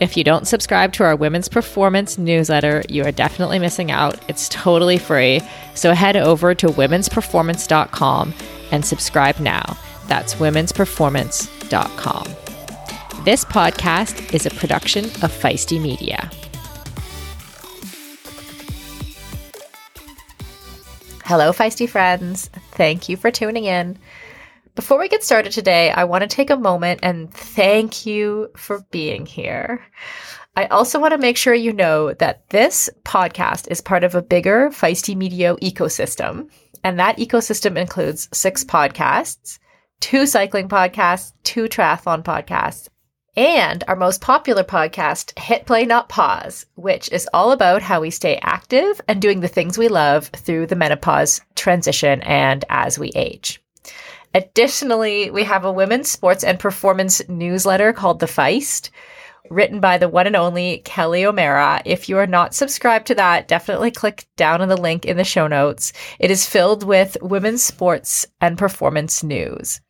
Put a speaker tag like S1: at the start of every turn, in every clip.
S1: If you don't subscribe to our Women's Performance newsletter, you are definitely missing out. It's totally free. So head over to womensperformance.com and subscribe now. That's womensperformance.com. This podcast is a production of Feisty Media. Hello, Feisty friends. Thank you for tuning in. Before we get started today, I want to take a moment and thank you for being here. I also want to make sure you know that this podcast is part of a bigger Feisty Media ecosystem. And that ecosystem includes six podcasts, two cycling podcasts, two triathlon podcasts, and our most popular podcast, Hit Play Not Pause, which is all about how we stay active and doing the things we love through the menopause transition and as we age. Additionally, we have a women's sports and performance newsletter called The Feist, written by the one and only Kelly O'Mara. If you are not subscribed to that, definitely click down on the link in the show notes. It is filled with women's sports and performance news.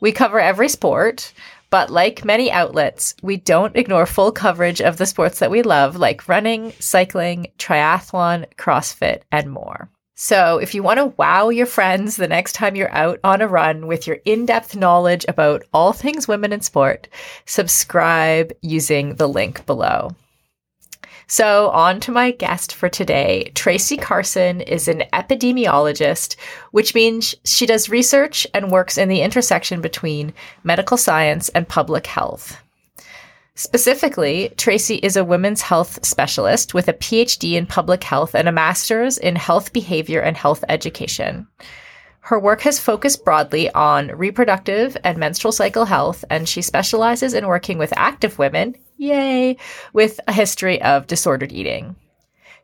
S1: We cover every sport but like many outlets, we don't ignore full coverage of the sports that we love, like running, cycling, triathlon, CrossFit, and more. So, if you want to wow your friends the next time you're out on a run with your in depth knowledge about all things women in sport, subscribe using the link below. So, on to my guest for today. Traci Carson is an epidemiologist, which means she does research and works in the intersection between medical science and public health. Specifically, Traci is a women's health specialist with a PhD in public health and a master's in health behavior and health education. Her work has focused broadly on reproductive and menstrual cycle health, and she specializes in working with active women, yay, with a history of disordered eating.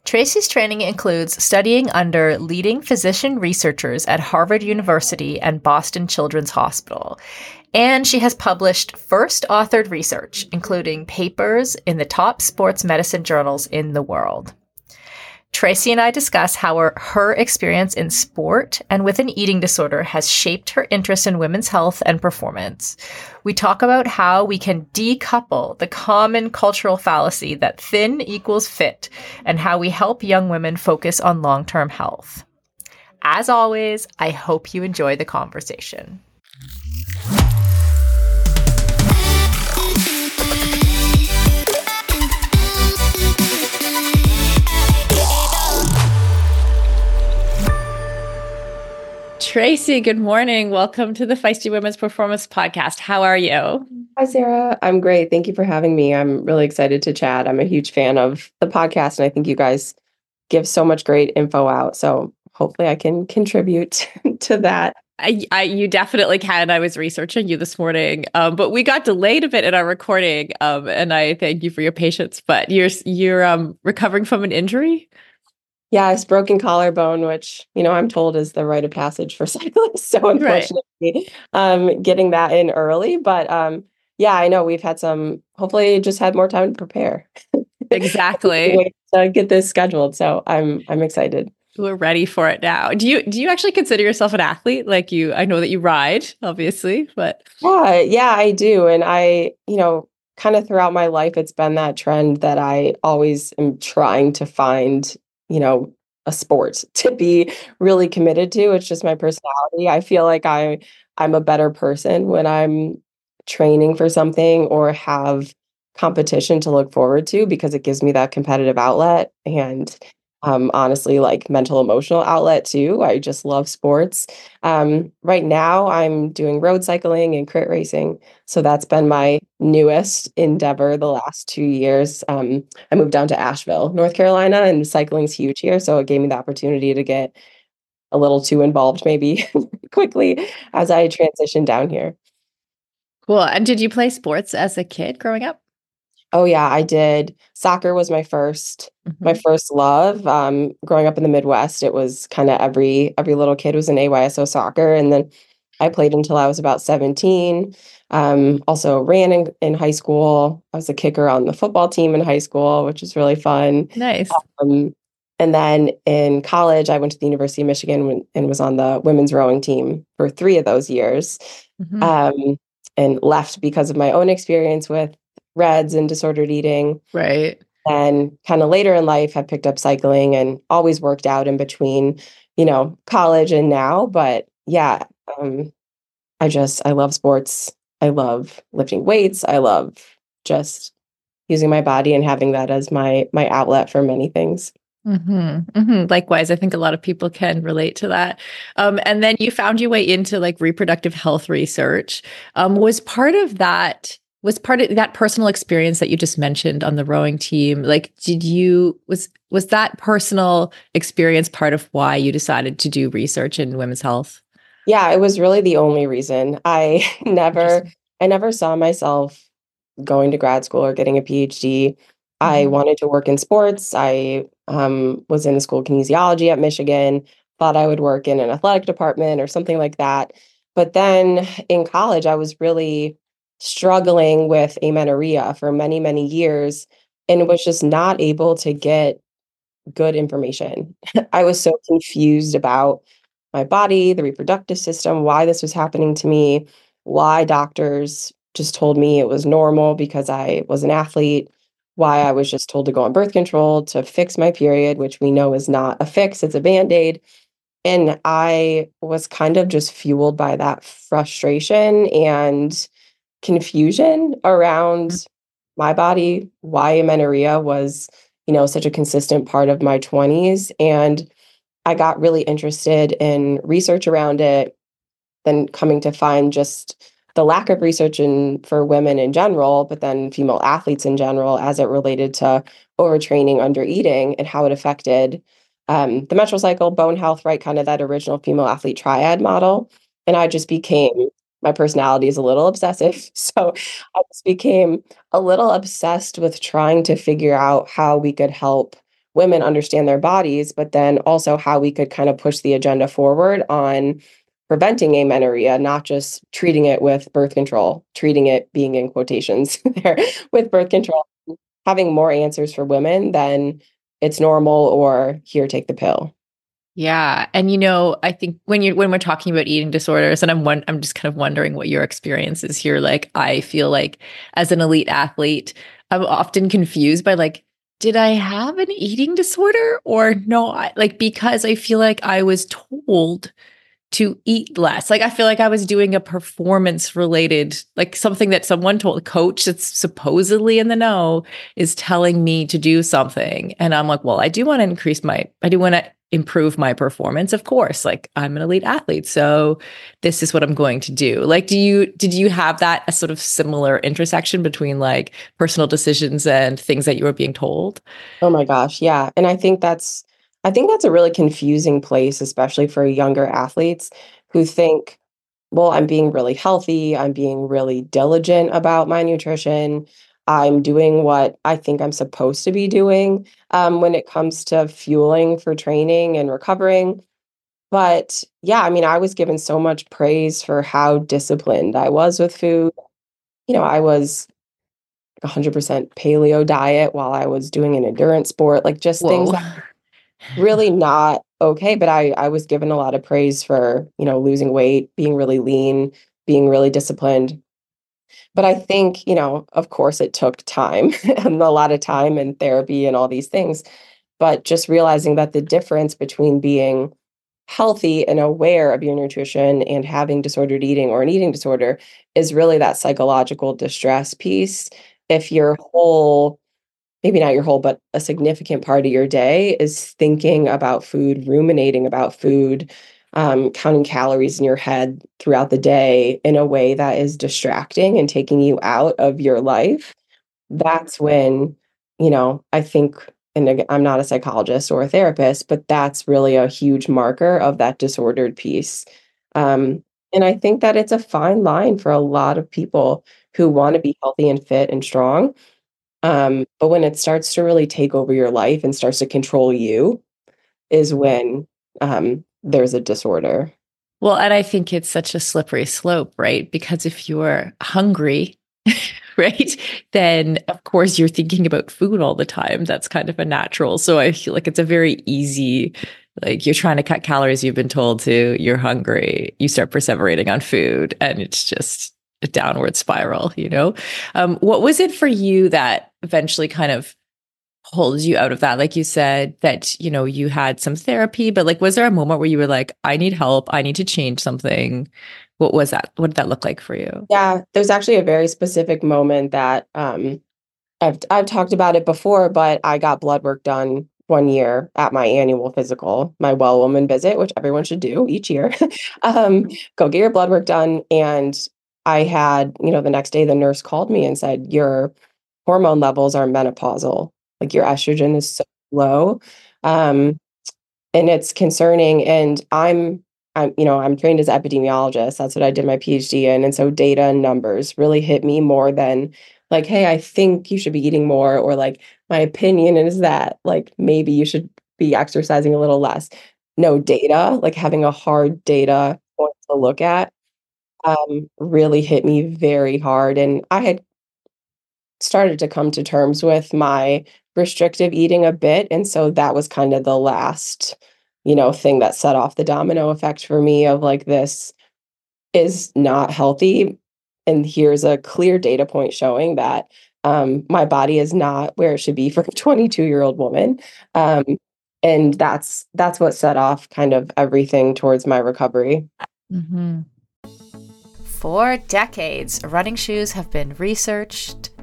S1: Traci's training includes studying under leading physician researchers at Harvard University and Boston Children's Hospital. And she has published first authored research, including papers in the top sports medicine journals in the world. Traci and I discuss how her, her, experience in sport and with an eating disorder has shaped her interest in women's health and performance. We talk about how we can decouple the common cultural fallacy that thin equals fit and how we help young women focus on long term health. As always, I hope you enjoy the conversation. Traci, good morning. Welcome to the Feisty Women's Performance Podcast. How are you?
S2: Hi, Sara. I'm great. Thank you for having me. I'm really excited to chat. I'm a huge fan of the podcast, and I think you guys give so much great info out. So hopefully, I can contribute to that.
S1: I, I, you definitely can. I was researching you this morning, um, but we got delayed a bit in our recording, um, and I thank you for your patience. But you're you're um, recovering from an injury.
S2: Yeah, it's broken collarbone, which you know I'm told is the rite of passage for cyclists. So unfortunately, right. um, getting that in early. But um, yeah, I know we've had some. Hopefully, just had more time to prepare.
S1: Exactly.
S2: to get this scheduled. So I'm I'm excited.
S1: We're ready for it now. Do you do you actually consider yourself an athlete? Like you, I know that you ride, obviously, but
S2: yeah, yeah, I do, and I, you know, kind of throughout my life, it's been that trend that I always am trying to find you know, a sport to be really committed to. It's just my personality. I feel like I I'm a better person when I'm training for something or have competition to look forward to because it gives me that competitive outlet and um, honestly, like mental emotional outlet too. I just love sports. Um, right now, I'm doing road cycling and crit racing. So that's been my newest endeavor the last two years. Um, I moved down to Asheville, North Carolina, and cycling's huge here. So it gave me the opportunity to get a little too involved, maybe quickly as I transitioned down here.
S1: Cool. And did you play sports as a kid growing up?
S2: Oh yeah, I did. Soccer was my 1st
S1: Mm-hmm.
S2: my first love. Um, growing up in the Midwest, it was kind of every every little kid was in AYSO soccer, and then I played until I was about 17. Um, also ran in, in high school. I was a kicker on the football team in high school, which is really fun.
S1: Nice.
S2: Um, and then in college, I went to the University of Michigan and was on the women's rowing team for three of those years
S1: Mhm.
S2: um, and left because of my own experience with RED-S and disordered eating.
S1: right.
S2: And kind of later in life, have picked up cycling and always worked out in between, you know, college and now. But yeah, um, I just, I love sports. I love lifting weights. I love just using my body and having that as my my outlet for many things.
S1: Mm-hmm. Mm-hmm. Likewise, I think a lot of people can relate to that. Um, and then you found your way into like reproductive health research. Um, was part of that was part of that personal experience that you just mentioned on the rowing team? Like, did you was was that personal experience part of why you decided to do research in women's health?
S2: Yeah, it was really the only reason. I never I never saw myself going to grad school or getting a PhD. I
S1: Mhm.
S2: wanted to work in sports. I um, was in the school of kinesiology at Michigan, thought I would work in an athletic department or something like that. But then in college, I was really struggling with amenorrhea for many, many years and was just not able to get good information. I was so confused about my body, the reproductive system, why this was happening to me, why doctors just told me it was normal because I was an athlete, why I was just told to go on birth control to fix my period, which we know is not a fix, it's a band aid. And I was kind of just fueled by that frustration and confusion around my body, why amenorrhea was, you know, such a consistent part of my 20s. And I got really interested in research around it, then coming to find just the lack of research in for women in general, but then female athletes in general as it related to overtraining, under eating, and how it affected um, the menstrual cycle, bone health, right? Kind of that original female athlete triad model. And I just became my personality is a little obsessive. So I just became a little obsessed with trying to figure out how we could help women understand their bodies, but then also how we could kind of push the agenda forward on preventing amenorrhea, not just treating it with birth control, treating it being in quotations there with birth control, having more answers for women than it's normal or here, take the pill.
S1: Yeah, and you know, I think when you when we're talking about eating disorders, and I'm one, I'm just kind of wondering what your experience is here. Like, I feel like as an elite athlete, I'm often confused by like, did I have an eating disorder or not? Like because I feel like I was told to eat less. Like I feel like I was doing a performance related, like something that someone told a coach that's supposedly in the know is telling me to do something. And I'm like, well, I do want to increase my, I do want to improve my performance. Of course, like I'm an elite athlete. So this is what I'm going to do. Like, do you, did you have that a sort of similar intersection between like personal decisions and things that you were being told?
S2: Oh my gosh, yeah. And I think that's I think that's a really confusing place, especially for younger athletes who think, well, I'm being really healthy, I'm being really diligent about my nutrition, I'm doing what I think I'm supposed to be doing um, when it comes to fueling for training and recovering. But yeah, I mean, I was given so much praise for how disciplined I was with food. You know, I was 100% paleo diet while I was doing an endurance sport, like just things
S1: Whoa.
S2: that really not okay but i i was given a lot of praise for you know losing weight being really lean being really disciplined but i think you know of course it took time and a lot of time and therapy and all these things but just realizing that the difference between being healthy and aware of your nutrition and having disordered eating or an eating disorder is really that psychological distress piece. If your whole maybe not your whole, but a significant part of your day is thinking about food, ruminating about food, um, counting calories in your head throughout the day in a way that is distracting and taking you out of your life, that's when, you know, I think, and I'm not a psychologist or a therapist, but that's really a huge marker of that disordered piece. Um, and I think that it's a fine line for a lot of people who want to be healthy and fit and strong. Um, but when it starts to really take over your life and starts to control you, is when um, there's a disorder.
S3: Well, and I think it's such a slippery slope, right? Because if you're hungry, right, then of course you're thinking about food all the time. That's kind of a natural. So I feel like it's a very easy, like you're trying to cut calories, you've been told to, you're hungry, you start perseverating on food, and it's just a downward spiral, you know? Um, what was it for you that eventually kind of holds you out of that like you said that you know you had some therapy but like was there a moment where you were like i need help. I need to change something. What was that? What did that look like for you?
S2: Yeah there's actually a very specific moment that um i've i've talked about it before but i got blood work done one year at my annual physical my well woman visit which everyone should do each year. Um go get your blood work done. And i had you know the next day the nurse called me and said your hormone levels are menopausal like your estrogen is so low um, and it's concerning and i'm i'm you know i'm trained as epidemiologist that's what i did my phd in and so data and numbers really hit me more than like hey i think you should be eating more or like my opinion is that like maybe you should be exercising a little less. No data like having a hard data point to look at um, really hit me very hard and i had started to come to terms with my restrictive eating a bit. And so that was kind of the last, you know, thing that set off the domino effect for me of like, this is not healthy. And here's a clear data point showing that um, my body is not where it should be for a 22 year old woman. Um, and that's that's what set off kind of everything towards my recovery.
S1: Mm-hmm. For decades, running shoes have been researched,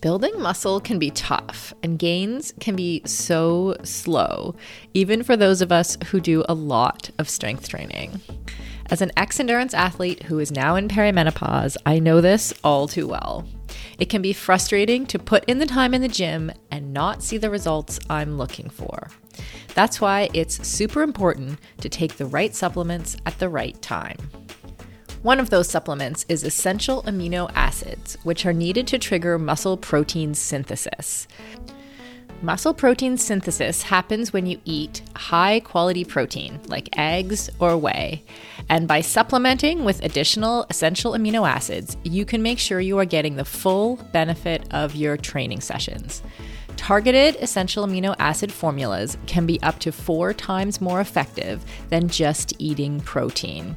S1: Building muscle can be tough, and gains can be so slow, even for those of us who do a lot of strength training. As an ex endurance athlete who is now in perimenopause, I know this all too well. It can be frustrating to put in the time in the gym and not see the results I'm looking for. That's why it's super important to take the right supplements at the right time. One of those supplements is essential amino acids, which are needed to trigger muscle protein synthesis. Muscle protein synthesis happens when you eat high quality protein, like eggs or whey. And by supplementing with additional essential amino acids, you can make sure you are getting the full benefit of your training sessions. targeted essential amino acid formulas can be up to four times more effective than just eating protein.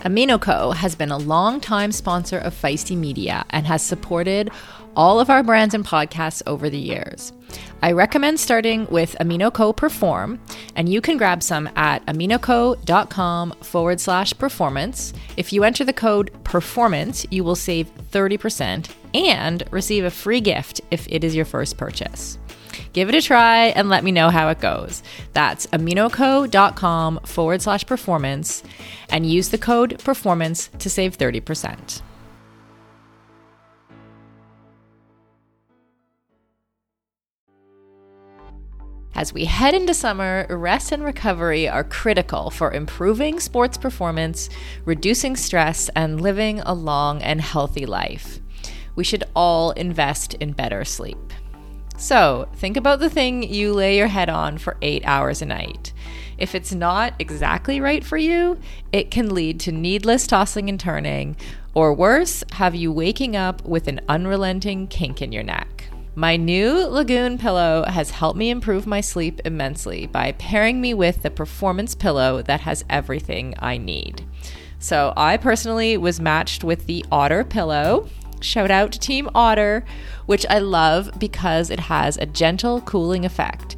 S1: AminoCo has been a long-time sponsor of Feisty Media and has supported all of our brands and podcasts over the years. I recommend starting with AminoCo Perform, and you can grab some at aminoco.com forward slash performance. If you enter the code performance, you will save 30% and receive a free gift if it is your first purchase. Give it a try and let me know how it goes. That's aminoco.com forward slash performance and use the code performance to save 30%. As we head into summer, rest and recovery are critical for improving sports performance, reducing stress, and living a long and healthy life. We should all invest in better sleep. So, think about the thing you lay your head on for eight hours a night. If it's not exactly right for you, it can lead to needless tossing and turning, or worse, have you waking up with an unrelenting kink in your neck. My new Lagoon pillow has helped me improve my sleep immensely by pairing me with the performance pillow that has everything I need. So, I personally was matched with the Otter pillow. Shout out to Team Otter, which I love because it has a gentle cooling effect.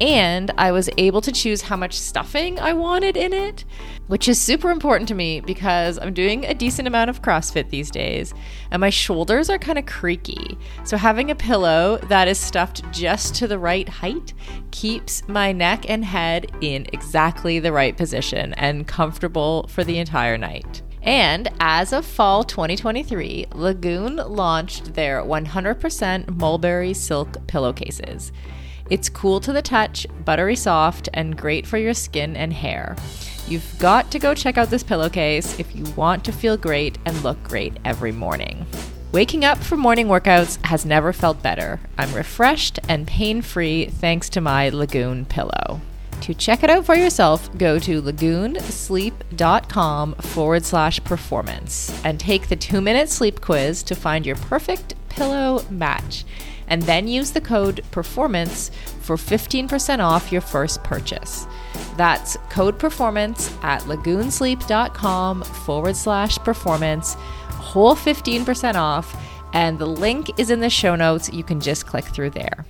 S1: And I was able to choose how much stuffing I wanted in it, which is super important to me because I'm doing a decent amount of CrossFit these days and my shoulders are kind of creaky. So having a pillow that is stuffed just to the right height keeps my neck and head in exactly the right position and comfortable for the entire night. And as of fall 2023, Lagoon launched their 100% mulberry silk pillowcases. It's cool to the touch, buttery soft, and great for your skin and hair. You've got to go check out this pillowcase if you want to feel great and look great every morning. Waking up for morning workouts has never felt better. I'm refreshed and pain free thanks to my Lagoon pillow. To check it out for yourself, go to lagoonsleep.com forward slash performance and take the two minute sleep quiz to find your perfect pillow match and then use the code PERFORMANCE for 15% off your first purchase. That's code PERFORMANCE at lagoonsleep.com forward slash performance, whole 15% off, and the link is in the show notes. You can just click through there.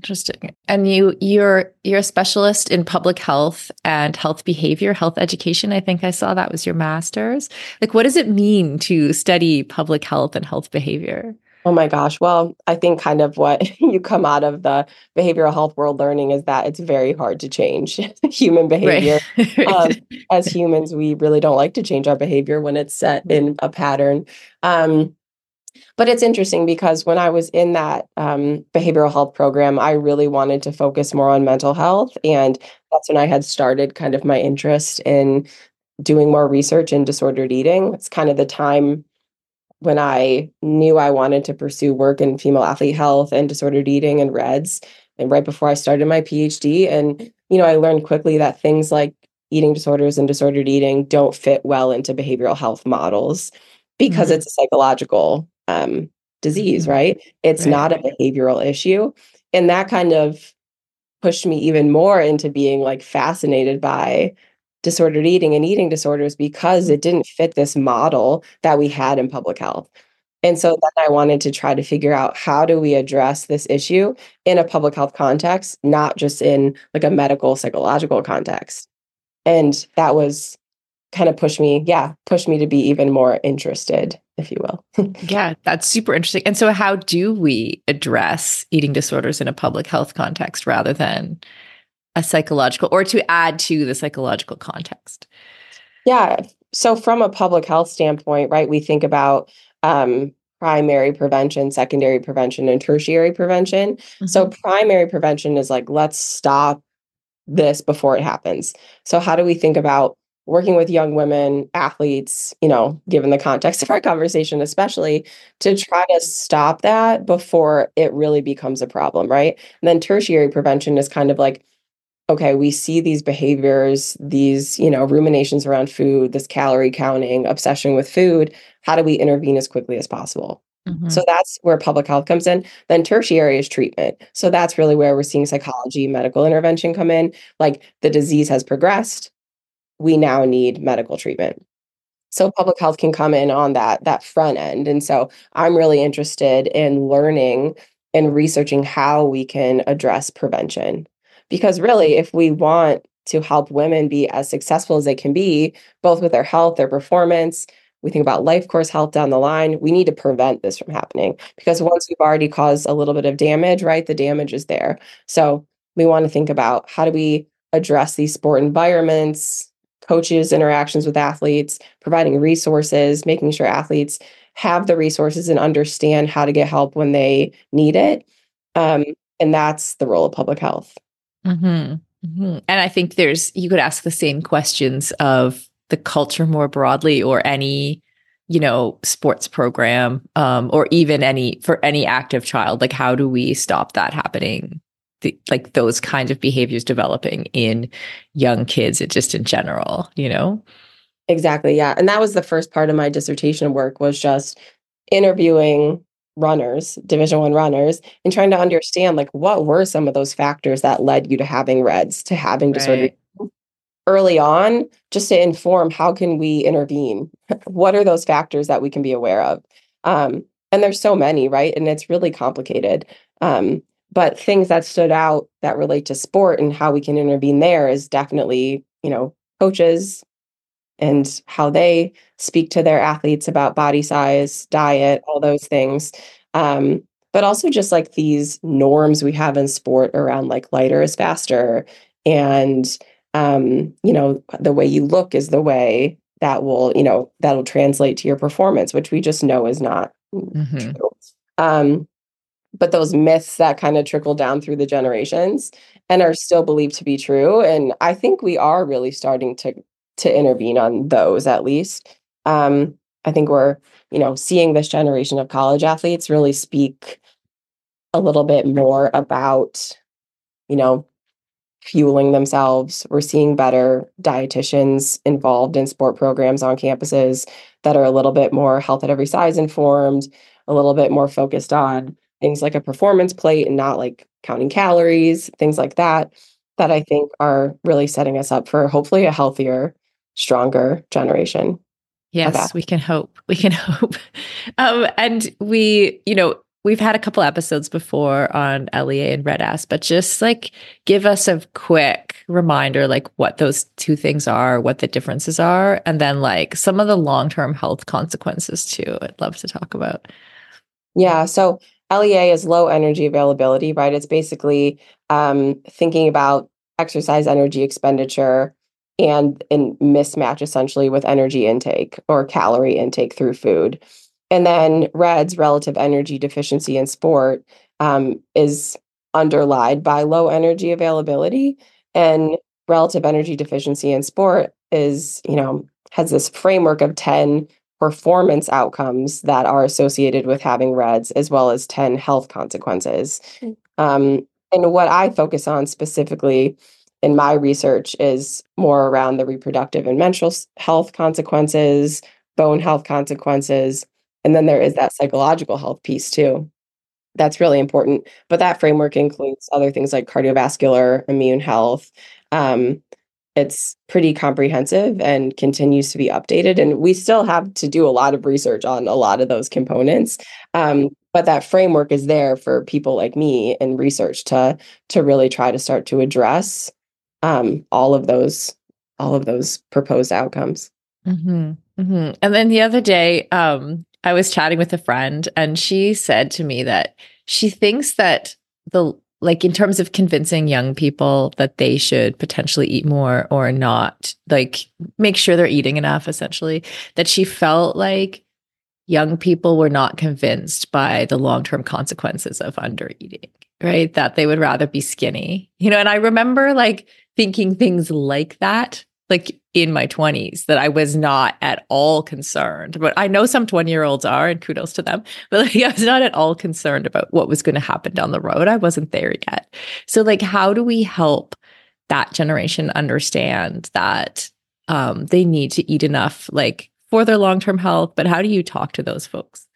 S1: Interesting. And you you're you're a specialist in public health and health behavior, health education. I think I saw that was your masters. Like what does it mean to study public health and health behavior?
S2: Oh my gosh. Well, I think kind of what you come out of the behavioral health world learning is that it's very hard to change human behavior. Right. um, as humans, we really don't like to change our behavior when it's set in a pattern. Um, but it's interesting because when I was in that um, behavioral health program, I really wanted to focus more on mental health. And that's when I had started kind of my interest in doing more research in disordered eating. It's kind of the time when I knew I wanted to pursue work in female athlete health and disordered eating and RED-S. And right before I started my PhD. And, you know, I learned quickly that things like eating disorders and disordered eating don't fit well into behavioral health models because mm-hmm. it's a psychological um, disease, mm-hmm. right? It's right. not a behavioral issue. And that kind of pushed me even more into being like fascinated by disordered eating and eating disorders because mm-hmm. it didn't fit this model that we had in public health. And so then I wanted to try to figure out how do we address this issue in a public health context, not just in like a medical psychological context. And that was kind of pushed me, yeah, pushed me to be even more interested, if you will.
S1: yeah, that's super interesting. And so, how do we address eating disorders in a public health context rather than a psychological or to add to the psychological context?
S2: Yeah. So, from a public health standpoint, right, we think about um, primary prevention, secondary prevention, and tertiary prevention. Mm-hmm. So, primary prevention is like, let's stop this before it happens. So, how do we think about working with young women, athletes, you know, given the context of our conversation, especially to try to stop that before it really becomes a problem, right? And then tertiary prevention is kind of like, okay, we see these behaviors, these, you know, ruminations around food, this calorie counting, obsession with food. How do we intervene as quickly as possible? Mm-hmm. So that's where public health comes in. Then tertiary is treatment. So that's really where we're seeing psychology, medical intervention come in. Like the disease has progressed, we now need medical treatment. So public health can come in on that that front end. And so I'm really interested in learning and researching how we can address prevention. Because really if we want to help women be as successful as they can be, both with their health, their performance, we think about life course health down the line, we need to prevent this from happening because once we've already caused a little bit of damage, right, the damage is there. So we want to think about how do we address these sport environments, coaches' interactions with athletes, providing resources, making sure athletes have the resources and understand how to get help when they need it. Um, and that's the role of public health.
S1: Mm-hmm. Mm-hmm. And I think there's, you could ask the same questions of the culture more broadly or any you know sports program um, or even any for any active child like how do we stop that happening the, like those kinds of behaviors developing in young kids just in general you know?
S2: Exactly yeah and that was the first part of my dissertation work was just interviewing runners division one runners and trying to understand like what were some of those factors that led you to having RED-S to having disorder early on just to inform how can we intervene? What are those factors that we can be aware of? Um, and there's so many right and it's really complicated. Um, but things that stood out that relate to sport and how we can intervene there is definitely you know coaches and how they speak to their athletes about body size diet all those things um, but also just like these norms we have in sport around like lighter is faster and um, you know, the way you look is the way that will, you know, that'll translate to your performance, which we just know is not mm-hmm. true. Um, but those myths that kind of trickle down through the generations and are still believed to be true. And I think we are really starting to to intervene on those at least. Um, I think we're, you know, seeing this generation of college athletes really speak a little bit more about, you know, fueling themselves. We're seeing better dietitians involved in sport programs on campuses that are a little bit more health at every size informed, a little bit more focused on things like a performance plate and not like counting calories, things like that, that I think are really setting us up for hopefully a healthier, stronger generation.
S1: Yes, we can hope. We can hope. Um, and we, you know, we've had a couple episodes before on LEA and RED-S, but just like give us a quick reminder, like what those two things are, what the differences are, and then like some of the long term health consequences too. I'd love to talk about.
S2: Yeah. So LEA is low energy availability, right? It's basically um, thinking about exercise energy expenditure and in mismatch essentially with energy intake or calorie intake through food. And then RED-S relative energy deficiency in sport um, is underlied by low energy availability. And relative energy deficiency in sport is, you know, has this framework of 10 performance outcomes that are associated with having RED-S, as well as 10 health consequences. Mm. Um, and what I focus on specifically in my research is more around the reproductive and mental health consequences, bone health consequences, and then there is that psychological health piece too. That's really important. But that framework includes other things like cardiovascular, immune health. Um, it's pretty comprehensive and continues to be updated. And we still have to do a lot of research on a lot of those components. Um, but that framework is there for people like me in research to to really try to start to address um, all of those all of those proposed outcomes.
S1: Mm-hmm, mm-hmm. And then the other day, um, I was chatting with a friend and she said to me that she thinks that the like in terms of convincing young people that they should potentially eat more or not like make sure they're eating enough essentially that she felt like young people were not convinced by the long-term consequences of undereating right? That they would rather be skinny you know? And i remember like thinking things like that like in my 20s that I was not at all concerned. But I know some 20 year olds are, and kudos to them. But like, I was not at all concerned about what was going to happen down the road. I wasn't there yet. So, like, how do we help that generation understand that um, they need to eat enough, like, for their long term health? But how do you talk to those folks?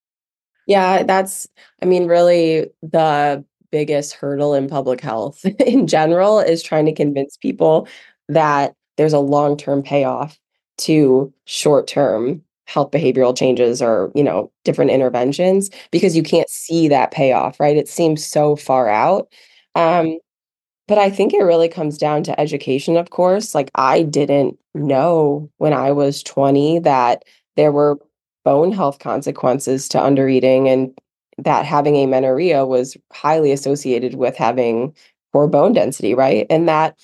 S2: Yeah, that's, I mean, really the biggest hurdle in public health in general is trying to convince people that there's a long-term payoff to short-term health behavioral changes or you know different interventions because you can't see that payoff right? It seems so far out. Um, but i think it really comes down to education of course. Like i didn't know when i was 20 that there were bone health consequences to undereating and that having amenorrhea was highly associated with having poor bone density right? And that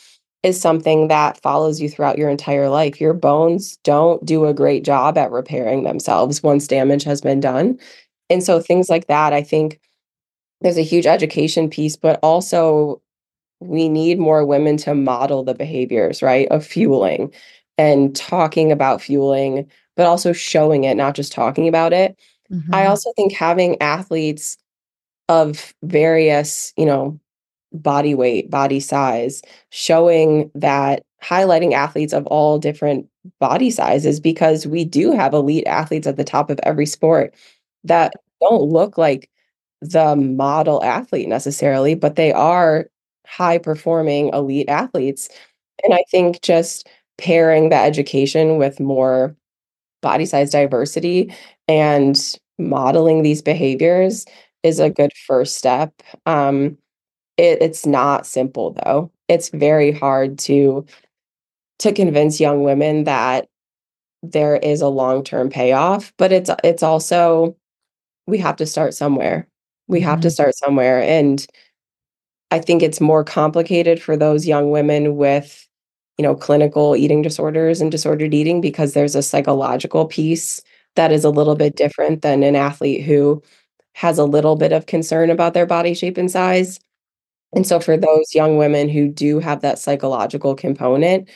S2: is something that follows you throughout your entire life. Your bones don't do a great job at repairing themselves once damage has been done. And so things like that, I think there's a huge education piece, but also we need more women to model the behaviors, right, of fueling and talking about fueling, but also showing it, not just talking about it. Mm-hmm. I also think having athletes of various, you know, body weight, body size, showing that highlighting athletes of all different body sizes because we do have elite athletes at the top of every sport that don't look like the model athlete necessarily, but they are high performing elite athletes. And I think just pairing the education with more body size diversity and modeling these behaviors is a good first step. Um, it, it's not simple though. It's very hard to to convince young women that there is a long-term payoff, but it's it's also we have to start somewhere. We have mm-hmm. to start somewhere and I think it's more complicated for those young women with you know clinical eating disorders and disordered eating because there's a psychological piece that is a little bit different than an athlete who has a little bit of concern about their body shape and size and so for those young women who do have that psychological component,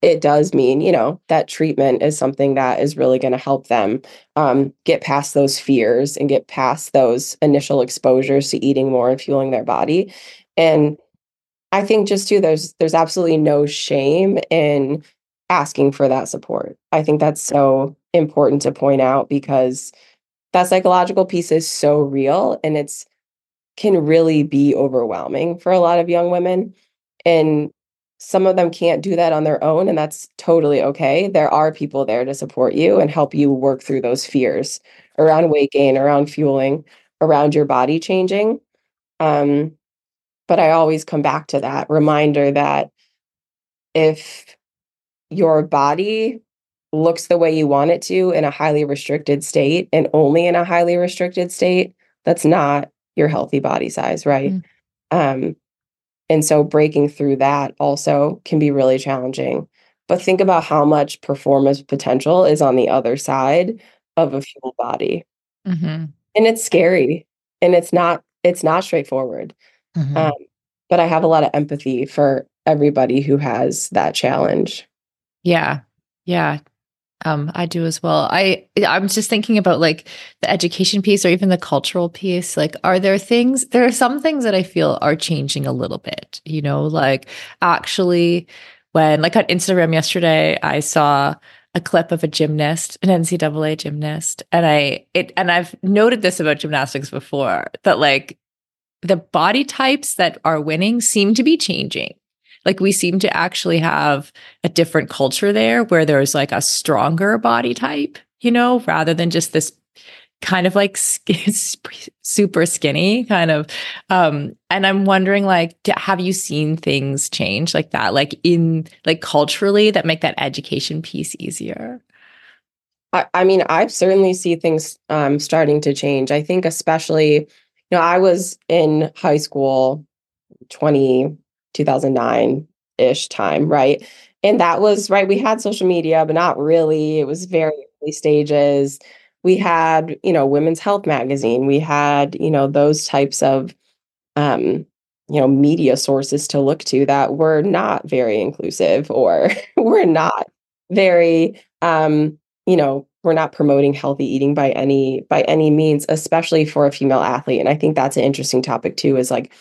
S2: it does mean, you know, that treatment is something that is really going to help them um, get past those fears and get past those initial exposures to eating more and fueling their body. And I think just too, there's there's absolutely no shame in asking for that support. I think that's so important to point out because that psychological piece is so real and it's can really be overwhelming for a lot of young women. And some of them can't do that on their own, and that's totally okay. There are people there to support you and help you work through those fears around weight gain, around fueling, around your body changing. Um, but I always come back to that reminder that if your body looks the way you want it to in a highly restricted state and only in a highly restricted state, that's not your healthy body size, right? Mm. Um, and so breaking through that also can be really challenging. But think about how much performance potential is on the other side of a fuel body. Mm-hmm. And it's scary and it's not it's not straightforward. Mm-hmm. Um, but I have a lot of empathy for everybody who has that challenge.
S1: Yeah. Yeah. Um, I do as well. I I'm just thinking about like the education piece or even the cultural piece. Like, are there things? There are some things that I feel are changing a little bit. You know, like actually, when like on Instagram yesterday, I saw a clip of a gymnast, an NCAA gymnast, and I it and I've noted this about gymnastics before that like the body types that are winning seem to be changing like we seem to actually have a different culture there where there's like a stronger body type, you know, rather than just this kind of like super skinny kind of um and i'm wondering like have you seen things change like that? Like in like culturally that make that education piece easier?
S2: I, I mean i've certainly see things um starting to change. I think especially you know i was in high school 20 2009 ish time, right? And that was right. We had social media, but not really. It was very early stages. We had, you know, Women's Health magazine. We had, you know, those types of um, you know media sources to look to that were not very inclusive or were not very um you know we're not promoting healthy eating by any by any means especially for a female athlete and i think that's an interesting topic too is like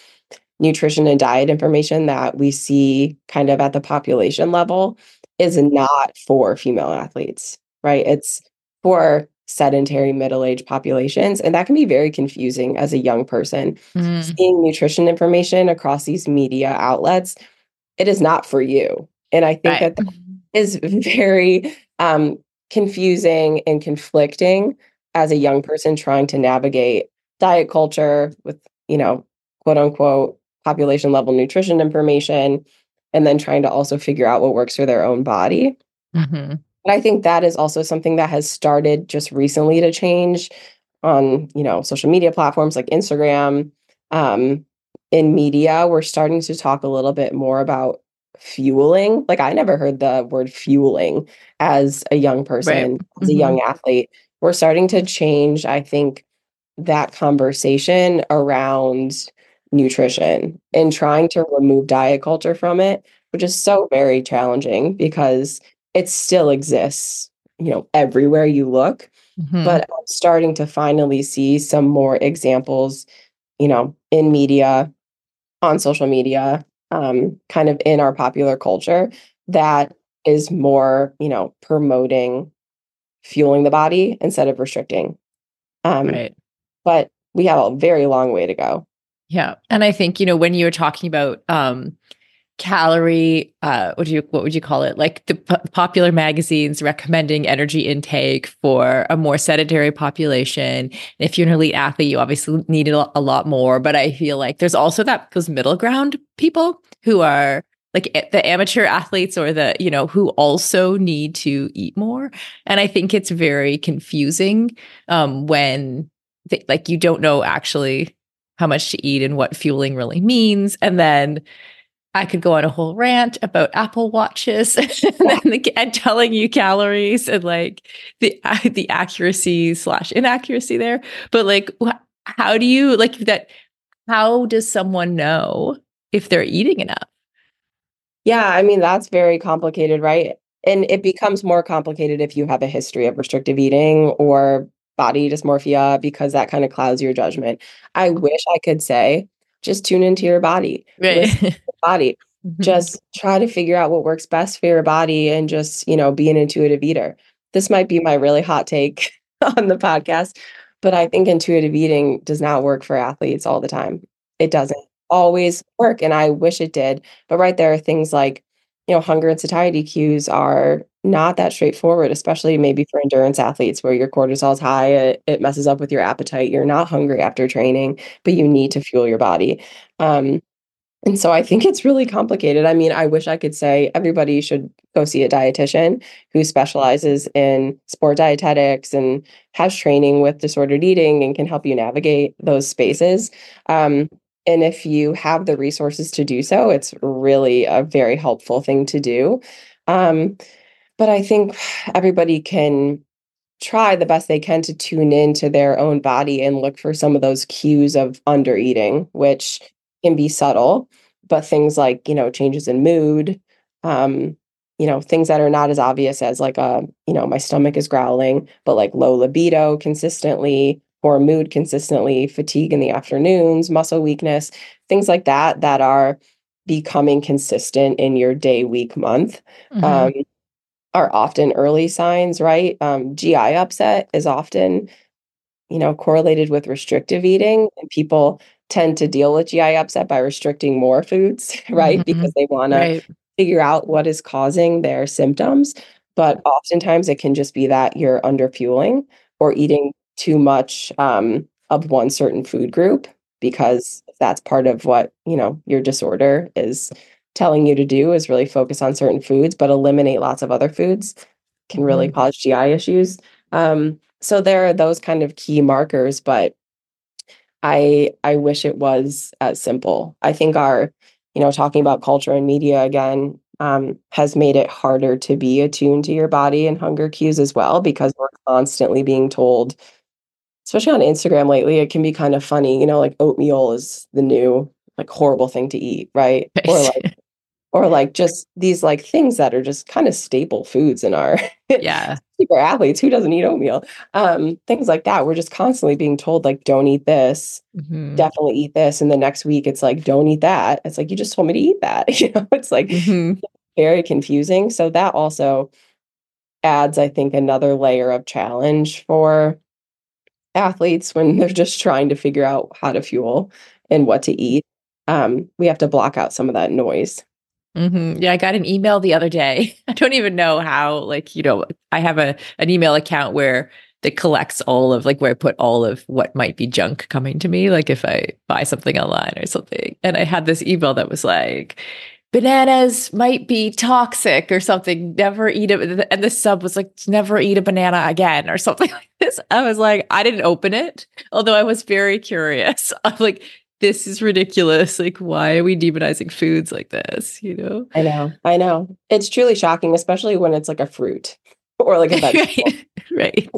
S2: nutrition and diet information that we see kind of at the population level is not for female athletes right it's for sedentary middle-aged populations and that can be very confusing as a young person mm. seeing nutrition information across these media outlets it is not for you and i think right. that, that is very um, confusing and conflicting as a young person trying to navigate diet culture with you know quote unquote population level nutrition information and then trying to also figure out what works for their own body mm-hmm. But I think that is also something that has started just recently to change on, you know, social media platforms like Instagram. Um, in media, we're starting to talk a little bit more about fueling. Like I never heard the word fueling as a young person, right. as a mm-hmm. young athlete. We're starting to change, I think, that conversation around nutrition and trying to remove diet culture from it, which is so very challenging because it still exists, you know, everywhere you look. Mm-hmm. But I'm starting to finally see some more examples, you know, in media, on social media, um, kind of in our popular culture that is more, you know, promoting fueling the body instead of restricting. Um, right. But we have a very long way to go.
S1: Yeah. And I think, you know, when you were talking about um, calorie uh what do you what would you call it? Like the p- popular magazines recommending energy intake for a more sedentary population. If you're an elite athlete you obviously need a, a lot more but i feel like there's also that those middle ground people who are like the amateur athletes or the you know who also need to eat more. And i think it's very confusing um when they, like you don't know actually how much to eat and what fueling really means and then I could go on a whole rant about Apple watches and, the, and, telling you calories and like the the accuracy slash inaccuracy there. But like, how do you like that? How does someone know if they're eating enough?
S2: Yeah, I mean that's very complicated, right? And it becomes more complicated if you have a history of restrictive eating or body dysmorphia because that kind of clouds your judgment. I mm. wish I could say just tune into your body. Right. Your body. Just try to figure out what works best for your body and just, you know, be an intuitive eater. This might be my really hot take on the podcast, but I think intuitive eating does not work for athletes all the time. It doesn't always work. And I wish it did. But right there are things like, you know, hunger and satiety cues are not that straightforward, especially maybe for endurance athletes where your cortisol is high, it, it, messes up with your appetite. You're not hungry after training, but you need to fuel your body. Um, and so I think it's really complicated. I mean, I wish I could say everybody should go see a dietitian who specializes in sport dietetics and has training with disordered eating and can help you navigate those spaces. Um, and if you have the resources to do so, it's really a very helpful thing to do. Um, but I think everybody can try the best they can to tune into their own body and look for some of those cues of under eating, which can be subtle, but things like, you know, changes in mood, um, you know, things that are not as obvious as like a, uh, you know, my stomach is growling, but like low libido consistently, poor mood consistently, fatigue in the afternoons, muscle weakness, things like that that are becoming consistent in your day, week, month. Mm-hmm. Um, are often early signs, right? Um, GI upset is often, you know, correlated with restrictive eating, and people tend to deal with GI upset by restricting more foods, right? Mm-hmm. Because they want right. to figure out what is causing their symptoms. But oftentimes it can just be that you're under fueling or eating too much um, of one certain food group because that's part of what you know your disorder is telling you to do is really focus on certain foods, but eliminate lots of other foods can really mm-hmm. cause GI issues. Um, so there are those kind of key markers, but I I wish it was as simple. I think our, you know, talking about culture and media again um, has made it harder to be attuned to your body and hunger cues as well because we're constantly being told, especially on Instagram lately, it can be kind of funny. You know, like oatmeal is the new like horrible thing to eat, right? Or like or like just these like things that are just kind of staple foods in our
S1: yeah
S2: super athletes who doesn't eat oatmeal um things like that we're just constantly being told like don't eat this mm-hmm. definitely eat this and the next week it's like don't eat that it's like you just told me to eat that you know it's like mm-hmm. very confusing so that also adds i think another layer of challenge for athletes when they're just trying to figure out how to fuel and what to eat um, we have to block out some of that noise
S1: Mm-hmm. Yeah, I got an email the other day. I don't even know how. Like, you know, I have a an email account where it collects all of like where I put all of what might be junk coming to me. Like if I buy something online or something, and I had this email that was like, bananas might be toxic or something. Never eat it. And the sub was like, never eat a banana again or something like this. I was like, I didn't open it, although I was very curious. I'm like, this is ridiculous. Like, why are we demonizing foods like this? You know?
S2: I know. I know. It's truly shocking, especially when it's like a fruit or like a vegetable.
S1: right.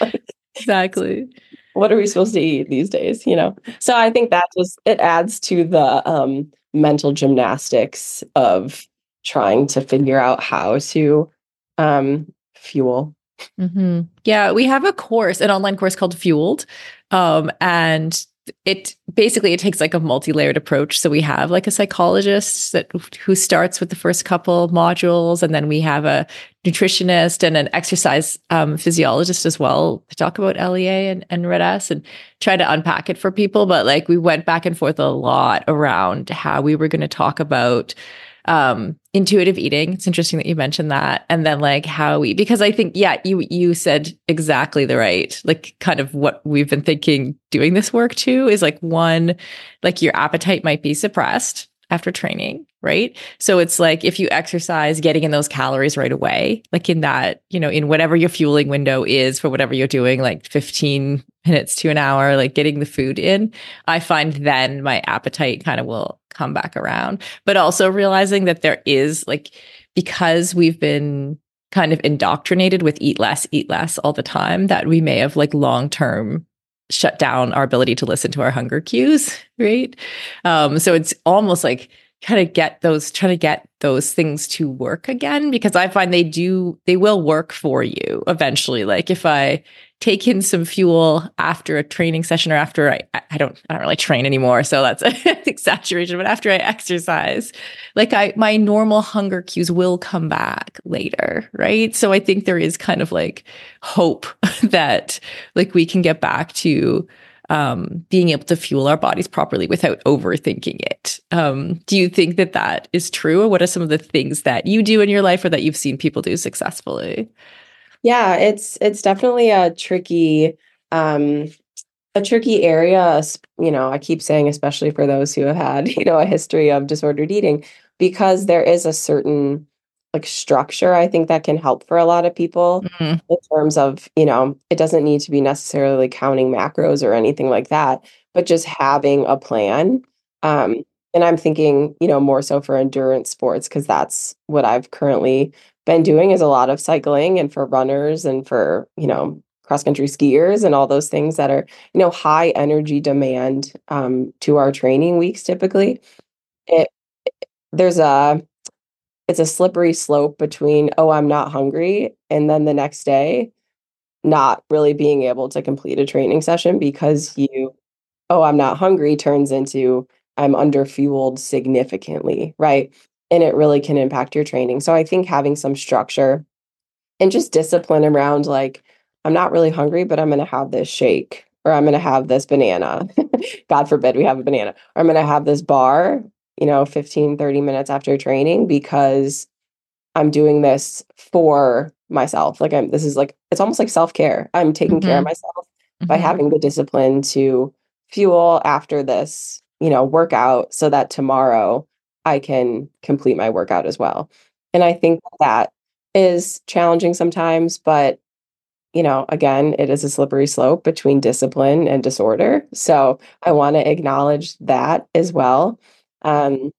S1: Like, exactly.
S2: What are we supposed to eat these days? You know? So I think that just it adds to the um mental gymnastics of trying to figure out how to um fuel
S1: Mm-hmm. Yeah, we have a course, an online course called Fueled. Um, and it basically it takes like a multi-layered approach. So we have like a psychologist that who starts with the first couple modules and then we have a nutritionist and an exercise um, physiologist as well to talk about LEA and, and RED-S and try to unpack it for people. But like we went back and forth a lot around how we were going to talk about um intuitive eating it's interesting that you mentioned that and then like how we because i think yeah you you said exactly the right like kind of what we've been thinking doing this work too is like one like your appetite might be suppressed after training, right? So it's like if you exercise, getting in those calories right away, like in that, you know, in whatever your fueling window is for whatever you're doing, like 15 minutes to an hour, like getting the food in, I find then my appetite kind of will come back around. But also realizing that there is like, because we've been kind of indoctrinated with eat less, eat less all the time, that we may have like long term shut down our ability to listen to our hunger cues, right? Um, so it's almost like kind of get those, trying to get those things to work again because I find they do, they will work for you eventually. Like if I take in some fuel after a training session or after I, I don't, I don't really train anymore. So that's an exaggeration, but after I exercise, like I, my normal hunger cues will come back later. Right. So I think there is kind of like hope that like we can get back to, um, being able to fuel our bodies properly without overthinking it. Um, do you think that that is true? Or what are some of the things that you do in your life or that you've seen people do successfully?
S2: Yeah, it's it's definitely a tricky um a tricky area, you know, I keep saying especially for those who have had, you know, a history of disordered eating because there is a certain like structure I think that can help for a lot of people mm-hmm. in terms of, you know, it doesn't need to be necessarily counting macros or anything like that, but just having a plan. Um and I'm thinking, you know, more so for endurance sports because that's what I've currently been doing is a lot of cycling and for runners and for, you know, cross country skiers and all those things that are, you know, high energy demand um, to our training weeks typically. It there's a it's a slippery slope between oh i'm not hungry and then the next day not really being able to complete a training session because you oh i'm not hungry turns into i'm underfueled significantly right and it really can impact your training. So I think having some structure and just discipline around like I'm not really hungry, but I'm going to have this shake or I'm going to have this banana. God forbid we have a banana. Or I'm going to have this bar, you know, 15 30 minutes after training because I'm doing this for myself. Like I'm this is like it's almost like self-care. I'm taking mm-hmm. care of mm-hmm. myself mm-hmm. by having the discipline to fuel after this, you know, workout so that tomorrow I can complete my workout as well. And I think that is challenging sometimes, but you know, again, it is a slippery slope between discipline and disorder. So I want to acknowledge that as well. Um,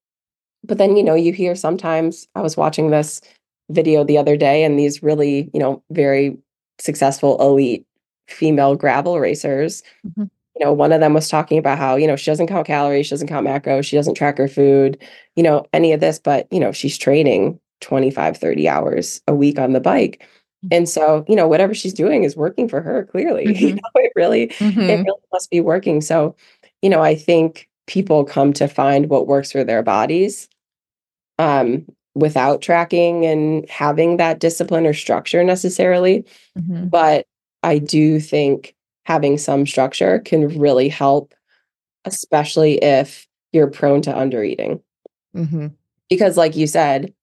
S2: but then, you know, you hear sometimes, I was watching this video the other day, and these really, you know, very successful elite female gravel racers, mm-hmm. you know, one of them was talking about how, you know, she doesn't count calories, she doesn't count macros, she doesn't track her food, you know, any of this, but, you know, she's training 25, 30 hours a week on the bike. Mm-hmm. And so, you know, whatever she's doing is working for her clearly. Mm-hmm. You know, it really, mm-hmm. it really must be working. So, you know, I think people come to find what works for their bodies um, without tracking and having that discipline or structure necessarily. Mm-hmm. But I do think having some structure can really help, especially if you're prone to undereating. Mm-hmm. Because, like you said,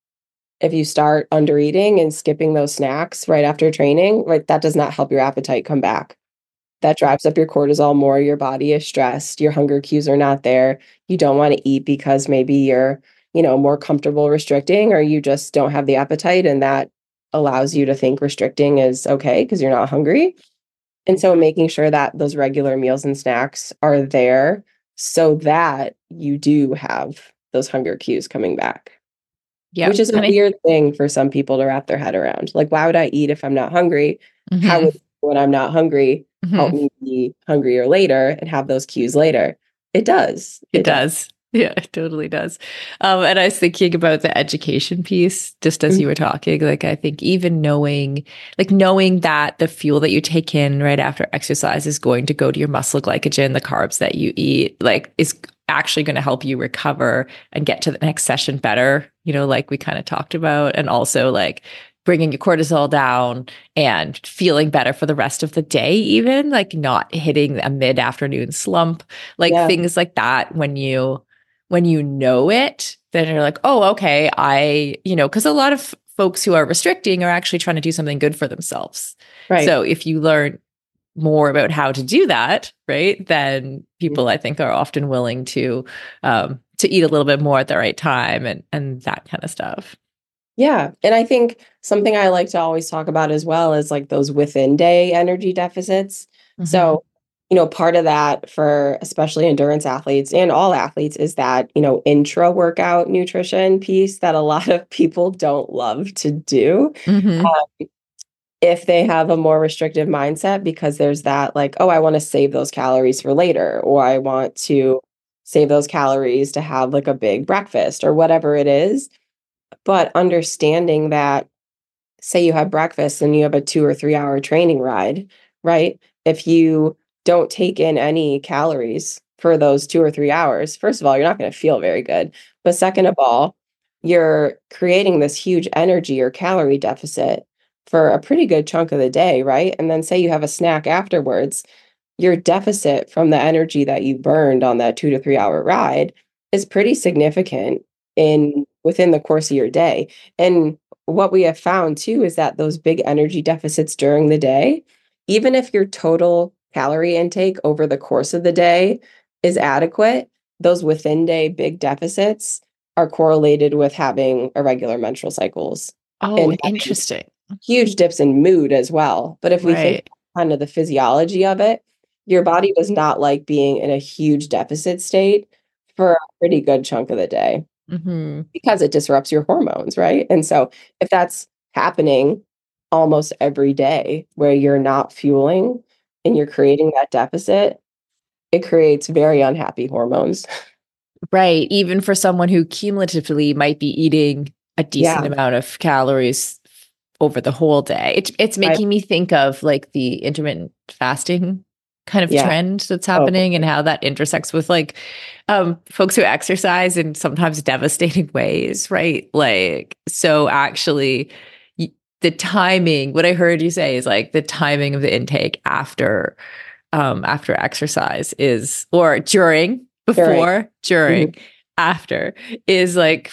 S2: if you start undereating and skipping those snacks right after training, right, that does not help your appetite come back that drives up your cortisol more. Your body is stressed. Your hunger cues are not there. You don't want to eat because maybe you're, you know, more comfortable restricting or you just don't have the appetite. And that allows you to think restricting is okay because you're not hungry. And so making sure that those regular meals and snacks are there so that you do have those hunger cues coming back. Yeah. Which is a weird thing for some people to wrap their head around. Like, why would I eat if I'm not hungry? Mm-hmm. How would when I'm not hungry mm-hmm. help me be hungrier later and have those cues later. It does.
S1: It, it does. does. Yeah, it totally does. Um, and I was thinking about the education piece just as mm-hmm. you were talking. Like, I think even knowing, like, knowing that the fuel that you take in right after exercise is going to go to your muscle glycogen, the carbs that you eat, like, is actually going to help you recover and get to the next session better, you know, like we kind of talked about. And also, like, bringing your cortisol down and feeling better for the rest of the day even like not hitting a mid-afternoon slump like yeah. things like that when you when you know it then you're like oh okay i you know because a lot of folks who are restricting are actually trying to do something good for themselves. Right. so if you learn more about how to do that right then people i think are often willing to um to eat a little bit more at the right time and and that kind of stuff
S2: yeah. And I think something I like to always talk about as well is like those within day energy deficits. Mm-hmm. So, you know, part of that for especially endurance athletes and all athletes is that, you know, intra workout nutrition piece that a lot of people don't love to do. Mm-hmm. Um, if they have a more restrictive mindset, because there's that like, oh, I want to save those calories for later, or I want to save those calories to have like a big breakfast or whatever it is but understanding that, say you have breakfast and you have a two or three hour training ride, right? If you don't take in any calories for those two or three hours, first of all, you're not going to feel very good. But second of all, you're creating this huge energy or calorie deficit for a pretty good chunk of the day, right? And then say you have a snack afterwards, your deficit from the energy that you burned on that two to three hour ride is pretty significant in within the course of your day. And what we have found too is that those big energy deficits during the day, even if your total calorie intake over the course of the day is adequate, those within day big deficits are correlated with having irregular menstrual cycles.
S1: Oh, interesting.
S2: Huge dips in mood as well. But if we right. think kind of the physiology of it, your body does mm-hmm. not like being in a huge deficit state for a pretty good chunk of the day mm-hmm. because it disrupts your hormones, right? And so if that's happening almost every day where you're not fueling and you're creating that deficit, it creates very unhappy hormones.
S1: Right. Even for someone who cumulatively might be eating a decent yeah. amount of calories over the whole day. It, it's making me think of like the intermittent fasting kind of yeah. trend that's oh, happening oh. and how that intersects with like um folks who exercise in sometimes devastating ways right like so actually the timing what i heard you say is like the timing of the intake after um after exercise is or during before during, mm-hmm. after is like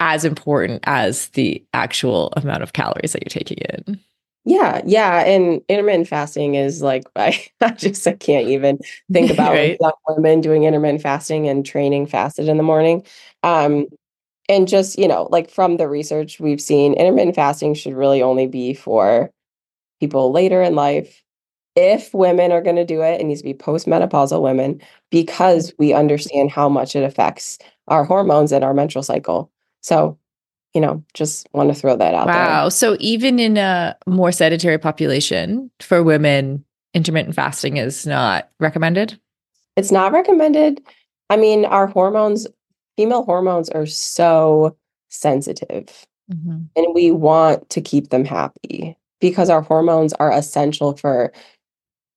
S1: as important as the actual amount of calories that you're taking in
S2: yeah, yeah, and intermittent fasting is like I, I just I can't even think about right? young women doing intermittent fasting and training fasted in the morning. Um, and just you know, like from the research we've seen, intermittent fasting should really only be for people later in life. If women are going to do it, it needs to be postmenopausal women because we understand how much it affects our hormones and our menstrual cycle. So you know, just want to throw that out wow. there. Wow.
S1: So even in a more sedentary population for women, intermittent fasting is not recommended?
S2: it's not recommended. I mean, our hormones, female hormones are so sensitive
S1: Mm-hmm.
S2: and we want to keep them happy because our hormones are essential for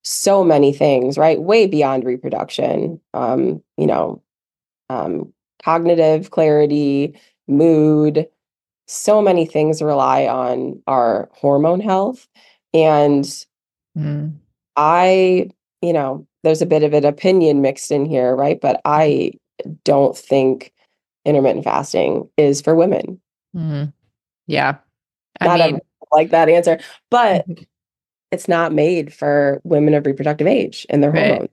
S2: so many things, right? Way beyond reproduction. Um, you know, um, cognitive clarity, mood, so many things rely on our hormone health. And
S1: Mm.
S2: I, you know, there's a bit of an opinion mixed in here, right? But I don't think intermittent fasting is for women.
S1: Mm. Yeah. I
S2: Not
S1: mean,
S2: like that answer, but it's not made for women of reproductive age and their
S1: Right.
S2: hormones.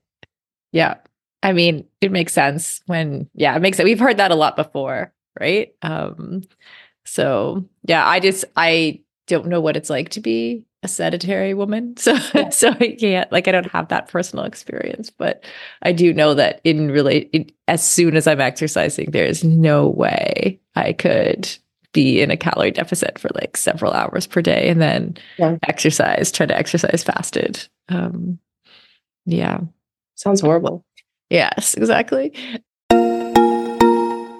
S1: Yeah. I mean, it makes sense when, yeah, it makes it. We've heard that a lot before, right? Um, so yeah, I just, I don't know what it's like to be a sedentary woman. So, so I can't, like, I don't have that personal experience, but I do know that in really, it, as soon as I'm exercising, there's no way I could be in a calorie deficit for like several hours per day and then
S2: Yeah.
S1: exercise, try to exercise fasted. Um, yeah.
S2: Sounds horrible.
S1: Yes, exactly.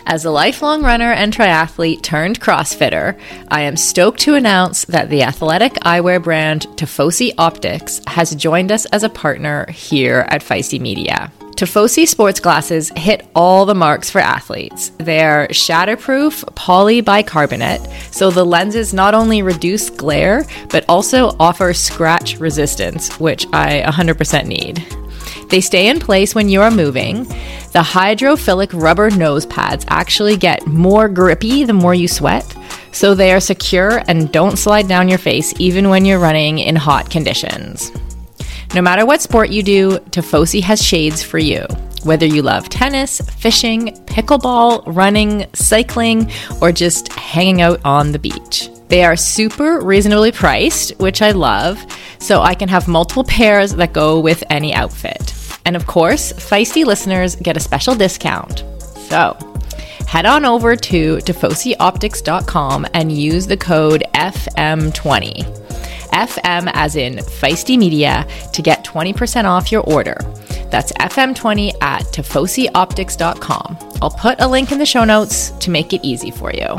S1: As a lifelong runner and triathlete turned CrossFitter, I am stoked to announce that the athletic eyewear brand Tifosi Optics has joined us as a partner here at Feisty Media. Tifosi sports glasses hit all the marks for athletes. They're shatterproof polybicarbonate, so the lenses not only reduce glare, but also offer scratch resistance, which I 100% need. They stay in place when you are moving. The hydrophilic rubber nose pads actually get more grippy the more you sweat, so they are secure and don't slide down your face even when you're running in hot conditions. No matter what sport you do, Tifosi has shades for you. Whether you love tennis, fishing, pickleball, running, cycling, or just hanging out on the beach. They are super reasonably priced, which I love, so I can have multiple pairs that go with any outfit. And of course, feisty listeners get a special discount. So, head on over to tifosioptics.com and use the code FM20. FM as in Feisty Media to get 20% off your order. That's FM20 at tifosioptics.com. I'll put a link in the show notes to make it easy for you.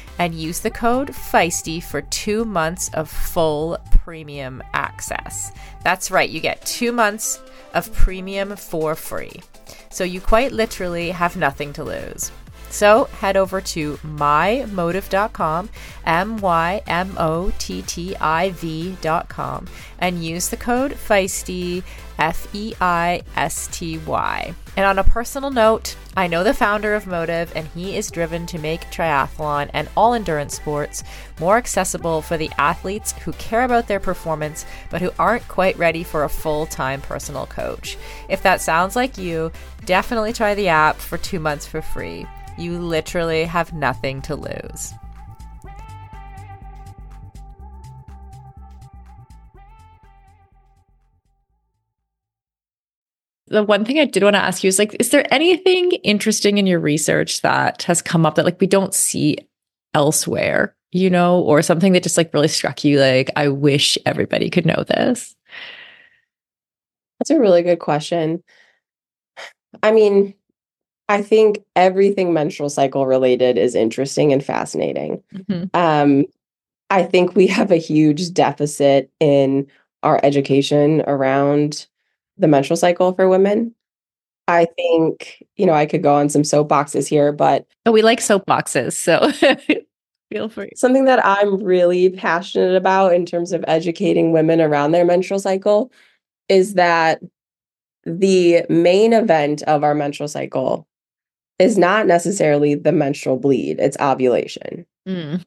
S4: and use the code feisty for two months of full premium access. That's right, you get two months of premium for free. So you quite literally have nothing to lose. So head over to mymottiv.com, M Y M O T T I V.com, and use the code FEISTY, F E I S T Y. And on a personal note, I know the founder of MOTTIV, and he is driven to make triathlon and all endurance sports more accessible for the athletes who care about their performance but who aren't quite ready for a full time personal coach. If that sounds like you, definitely try the app for two months for free. You literally have nothing to lose.
S1: The one thing I did want to ask you is like, is there anything interesting in your research that has come up that like we don't see elsewhere, you know, or something that just like really struck you like, I wish everybody could know this?
S2: That's a really good question. I mean, I think everything menstrual cycle related is interesting and fascinating.
S1: Mhm.
S2: Um, I think we have a huge deficit in our education around the menstrual cycle for women. I think, you know, I could go on some soapboxes here, but
S1: Oh, we like soapboxes, so feel free.
S2: something that I'm really passionate about in terms of educating women around their menstrual cycle is that the main event of our menstrual cycle is not necessarily the menstrual bleed, it's ovulation.
S1: Mm.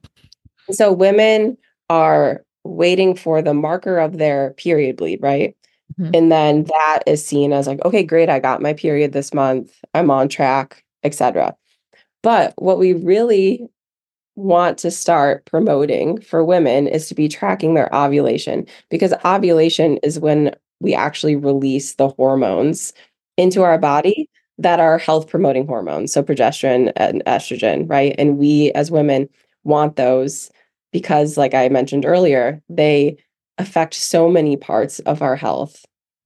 S2: So women are waiting for the marker of their period bleed, right?
S1: Mhm.
S2: And then that is seen as like, okay, great, I got my period this month. I'm on track, etc. But what we really want to start promoting for women is to be tracking their ovulation because ovulation is when we actually release the hormones into our body that are health promoting hormones so progesterone and estrogen right and we as women want those because like i mentioned earlier they affect so many parts of our health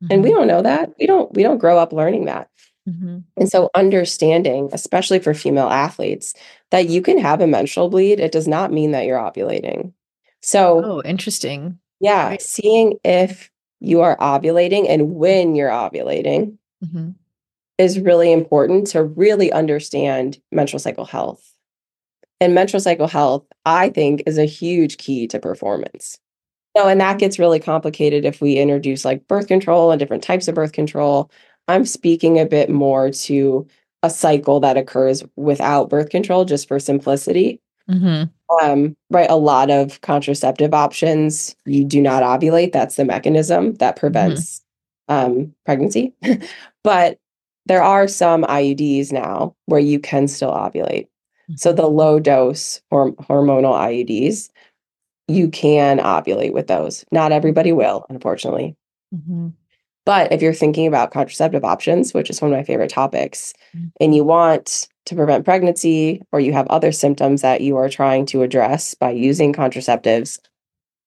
S2: and we don't know that we don't we don't grow up learning that
S1: Mhm.
S2: and so understanding especially for female athletes that you can have a menstrual bleed it does not mean that you're ovulating so
S1: Oh, interesting.
S2: yeah
S1: right.
S2: seeing if you are ovulating and when you're ovulating
S1: Mhm.
S2: is really important to really understand menstrual cycle health. And menstrual cycle health, I think, is a huge key to performance. No, and that gets really complicated if we introduce like birth control and different types of birth control. I'm speaking a bit more to a cycle that occurs without birth control just for simplicity.
S1: Mhm.
S2: Um, right, a lot of contraceptive options, you do not ovulate. That's the mechanism that prevents um, pregnancy. but there are some IUDs now where you can still ovulate. So the low dose horm- hormonal IUDs, you can ovulate with those. Not everybody will, unfortunately.
S1: Mhm.
S2: But if you're thinking about contraceptive options, which is one of my favorite topics,
S1: Mm.
S2: and you want to prevent pregnancy or you have other symptoms that you are trying to address by using contraceptives,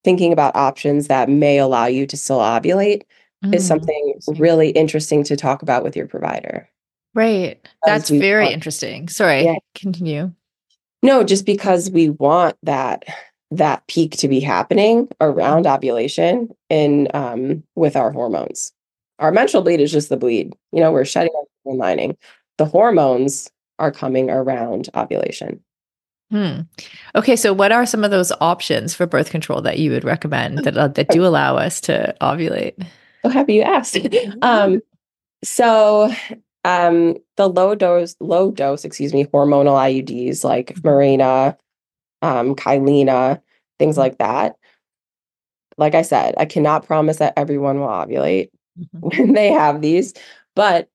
S2: thinking about options that may allow you to still ovulate is
S1: Mm.
S2: something really interesting to talk about with your provider.
S1: Right. That's very
S2: want-
S1: interesting. Sorry.
S2: Yeah.
S1: Continue.
S2: No, just because we want that that peak to be happening around ovulation in um, with our hormones. Our menstrual bleed is just the bleed. You know, we're shedding our lining. The hormones are coming around ovulation.
S1: Hmm. Okay, so what are some of those options for birth control that you would recommend that uh, that do allow us to ovulate?
S2: So happy you asked. um, so um, the low dose, low dose, excuse me, hormonal IUDs like Mirena, um, Kyleena, things like that. Like I said, I cannot promise that everyone will ovulate
S1: Mhm.
S2: when they have these, but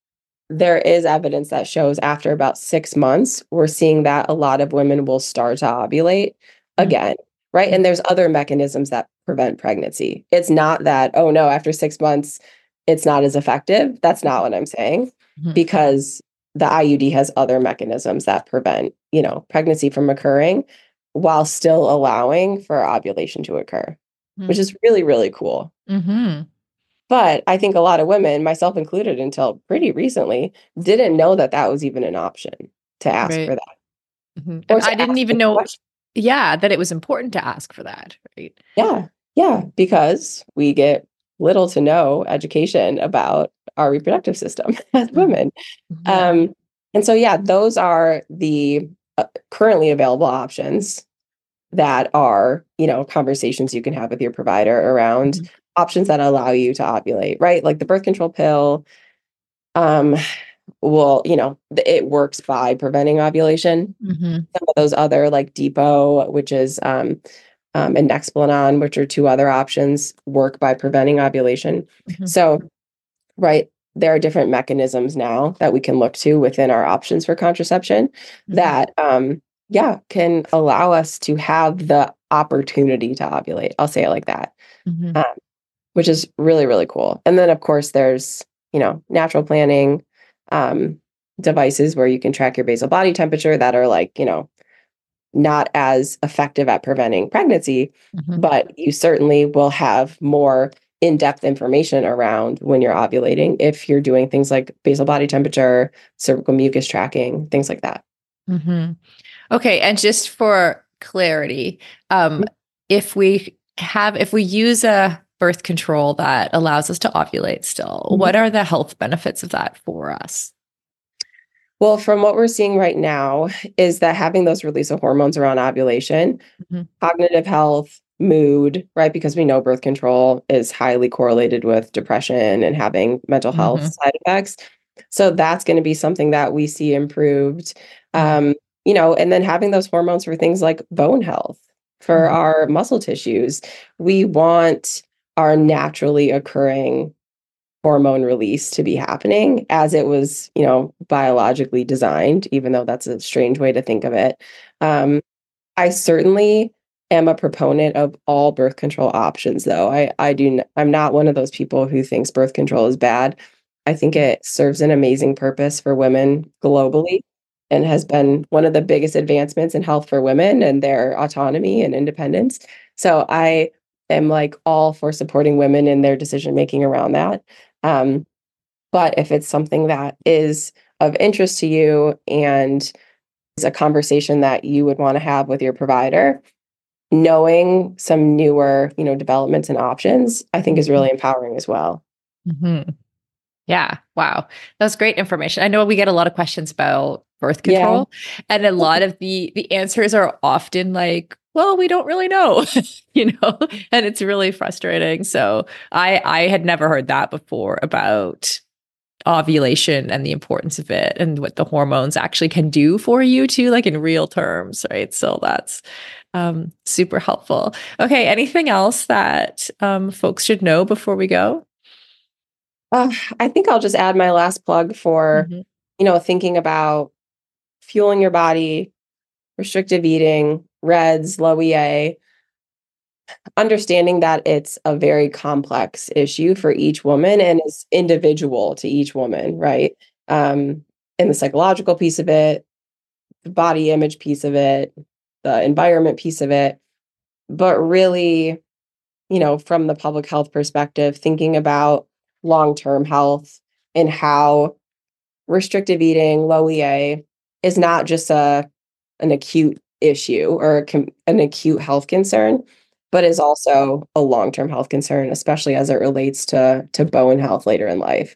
S2: there is evidence that shows after about six months, we're seeing that a lot of women will start to ovulate
S1: Mhm.
S2: again, right? And there's other mechanisms that prevent pregnancy. It's not that, oh no, after six months, it's not as effective. That's not what I'm saying,
S1: Mhm.
S2: because the IUD has other mechanisms that prevent, you know, pregnancy from occurring while still allowing for ovulation to occur, which
S1: Mm.
S2: is really, really cool.
S1: Mhm.
S2: But I think a lot of women, myself included until pretty recently, didn't know that that was even an option to ask
S1: Right.
S2: for that.
S1: Mhm.
S2: To
S1: I didn't even know,
S2: question.
S1: yeah, that it was important to ask for that. Right.
S2: Yeah, yeah, because we get little to no education about our reproductive system as
S1: Mhm.
S2: women.
S1: Yeah.
S2: Um, and so, yeah, those are the uh, currently available options that are, you know, conversations you can have with your provider around
S1: Mhm.
S2: options that allow you to ovulate, right? Like the birth control pill, um, will, you know, it works by preventing ovulation.
S1: Mhm.
S2: Some of those other like Depo, which is um, um, and Nexplanon, which are two other options, work by preventing ovulation.
S1: Mhm.
S2: So, right, there are different mechanisms now that we can look to within our options for contraception
S1: Mhm.
S2: that, um, yeah, can allow us to have the opportunity to ovulate. I'll say it like that,
S1: Mhm.
S2: um, which is really, really cool. And then, of course, there's, you know, natural planning um, devices where you can track your basal body temperature that are like, you know, not as effective at preventing pregnancy,
S1: Mhm.
S2: but you certainly will have more in-depth information around when you're ovulating if you're doing things like basal body temperature, cervical mucus tracking, things like that.
S1: Mhm. Okay, and just for clarity, um, if we have if we use a birth control that allows us to ovulate still,
S2: Mhm.
S1: what are the health benefits of that for us?
S2: Well, from what we're seeing right now is that having those release of hormones around ovulation,
S1: Mhm.
S2: cognitive health, mood, right? Because we know birth control is highly correlated with depression and having mental health
S1: Mhm.
S2: side effects. So that's going to be something that we see improved.
S1: Mhm.
S2: Um, you know, and then having those hormones for things like bone health, for
S1: Mhm.
S2: our muscle tissues. We want our naturally occurring hormone release to be happening as it was, you know, biologically designed, even though that's a strange way to think of it. Um, I certainly am a proponent of all birth control options, though. I I do n- I'm not one of those people who thinks birth control is bad. I think it serves an amazing purpose for women globally and has been one of the biggest advancements in health for women and their autonomy and independence. So I am like all for supporting women in their decision making around that. Um, but if it's something that is of interest to you and is a conversation that you would want to have with your provider, knowing some newer, you know, developments and options, I think is really empowering as well.
S1: Mhm. Yeah. Wow. That's great information. I know we get a lot of questions about birth
S2: Yeah.
S1: control and a lot of the the answers are often like, well, we don't really know, you know, and it's really frustrating. So I I had never heard that before about ovulation and the importance of it and what the hormones actually can do for you too, like in real terms, right? So that's um, super helpful. Okay. Anything else that um, folks should know before we go?
S2: Uh, I think I'll just add my last plug for,
S1: Mhm.
S2: you know, thinking about fueling your body, restrictive eating, RED-S, low EA, understanding that it's a very complex issue for each woman and is individual to each woman, right? Um, and the psychological piece of it, the body image piece of it, the environment piece of it, but really, you know, from the public health perspective, thinking about long-term health and how restrictive eating, low EA is not just a an acute issue or com- an acute health concern, but is also a long-term health concern, especially as it relates to to bone health later in life.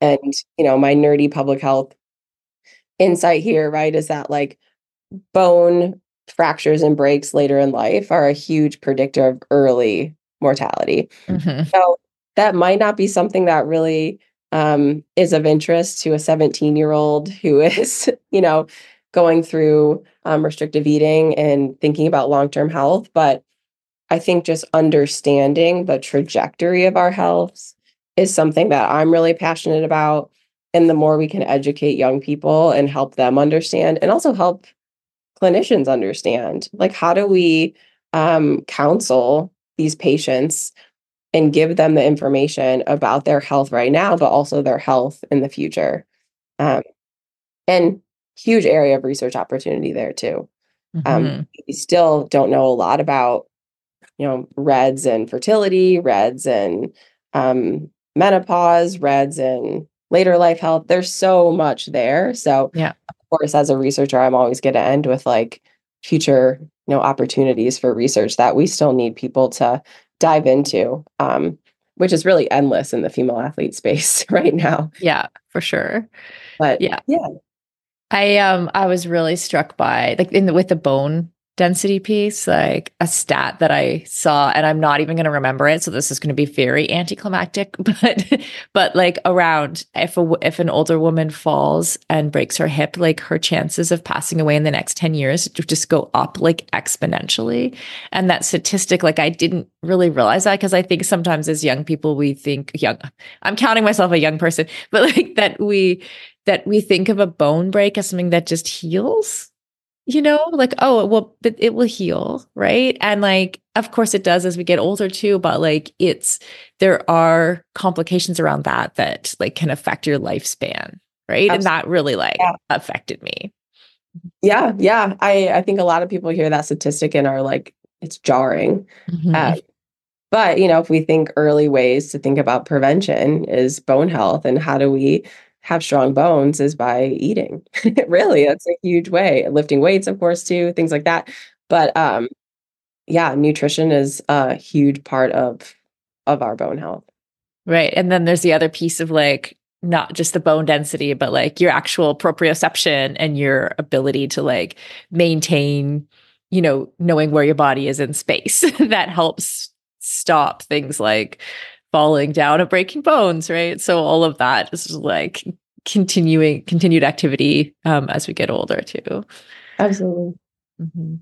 S2: And you know, my nerdy public health insight here, right, is that like bone fractures and breaks later in life are a huge predictor of early mortality.
S1: Mhm.
S2: So that might not be something that really um, is of interest to a 17 year old who is, you know, going through um, restrictive eating and thinking about long term health. But I think just understanding the trajectory of our health is something that I'm really passionate about. And the more we can educate young people and help them understand, and also help clinicians understand, like, how do we um, counsel these patients and give them the information about their health right now, but also their health in the future. Um, and huge area of research opportunity there too. Um,
S1: Mhm.
S2: we still don't know a lot about, you know, RED-S and fertility, RED-S and um, menopause, RED-S and later life health. There's so much there. So,
S1: Yeah.
S2: of course, as a researcher, I'm always going to end with like future, you know, opportunities for research that we still need people to dive into, um, which is really endless in the female athlete space right now.
S1: Yeah, for sure.
S2: But
S1: Yeah.
S2: yeah,
S1: I um I was really struck by like in the, with the bone density piece, like a stat that I saw, and I'm not even going to remember it, so this is going to be very anticlimactic. But but like around if a if an older woman falls and breaks her hip, like her chances of passing away in the next ten years just go up like exponentially. And that statistic, like I didn't really realize that because I think sometimes as young people we think young. I'm counting myself a young person, but like that we that we think of a bone break as something that just heals you know like oh well but it will heal right and like of course it does as we get older too but like it's there are complications around that that like can affect your lifespan right and that really like
S2: Yeah.
S1: affected me
S2: Yeah, yeah. I I think a lot of people hear that statistic and are like, it's jarring.
S1: Mhm.
S2: Uh, but you know, if we think early ways to think about prevention is bone health, and how do we have strong bones is by eating. really, that's a huge way. Lifting weights, of course, too, things like that. But um, yeah, nutrition is a huge part of of our bone health.
S1: Right. And then there's the other piece of like not just the bone density, but like your actual proprioception and your ability to like maintain, you know, knowing where your body is in space that helps stop things like falling down and breaking bones, right? So all of that is like continuing continued activity um, as we get older too.
S2: Absolutely.
S1: Mm-hmm.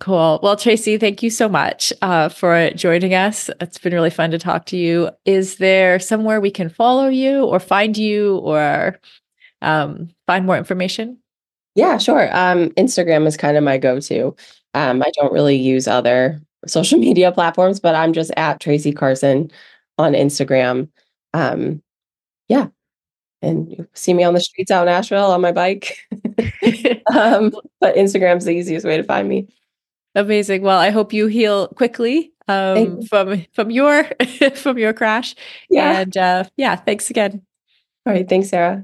S1: Cool. Well, Traci, thank you so much uh, for joining us. It's been really fun to talk to you. Is there somewhere we can follow you or find you or um, find more information?
S2: Yeah, sure. Um, Instagram is kind of my go-to. Um, I don't really use other social media platforms, but I'm just at Traci Carson on Instagram. Um, yeah, and you see me on the streets out in Asheville on my bike. um, but Instagram's the easiest way to find me.
S1: Amazing. Well, I hope you heal quickly um, from from your from your crash.
S2: Yeah.
S1: And uh, yeah, thanks again.
S2: All right. Thanks, Sara.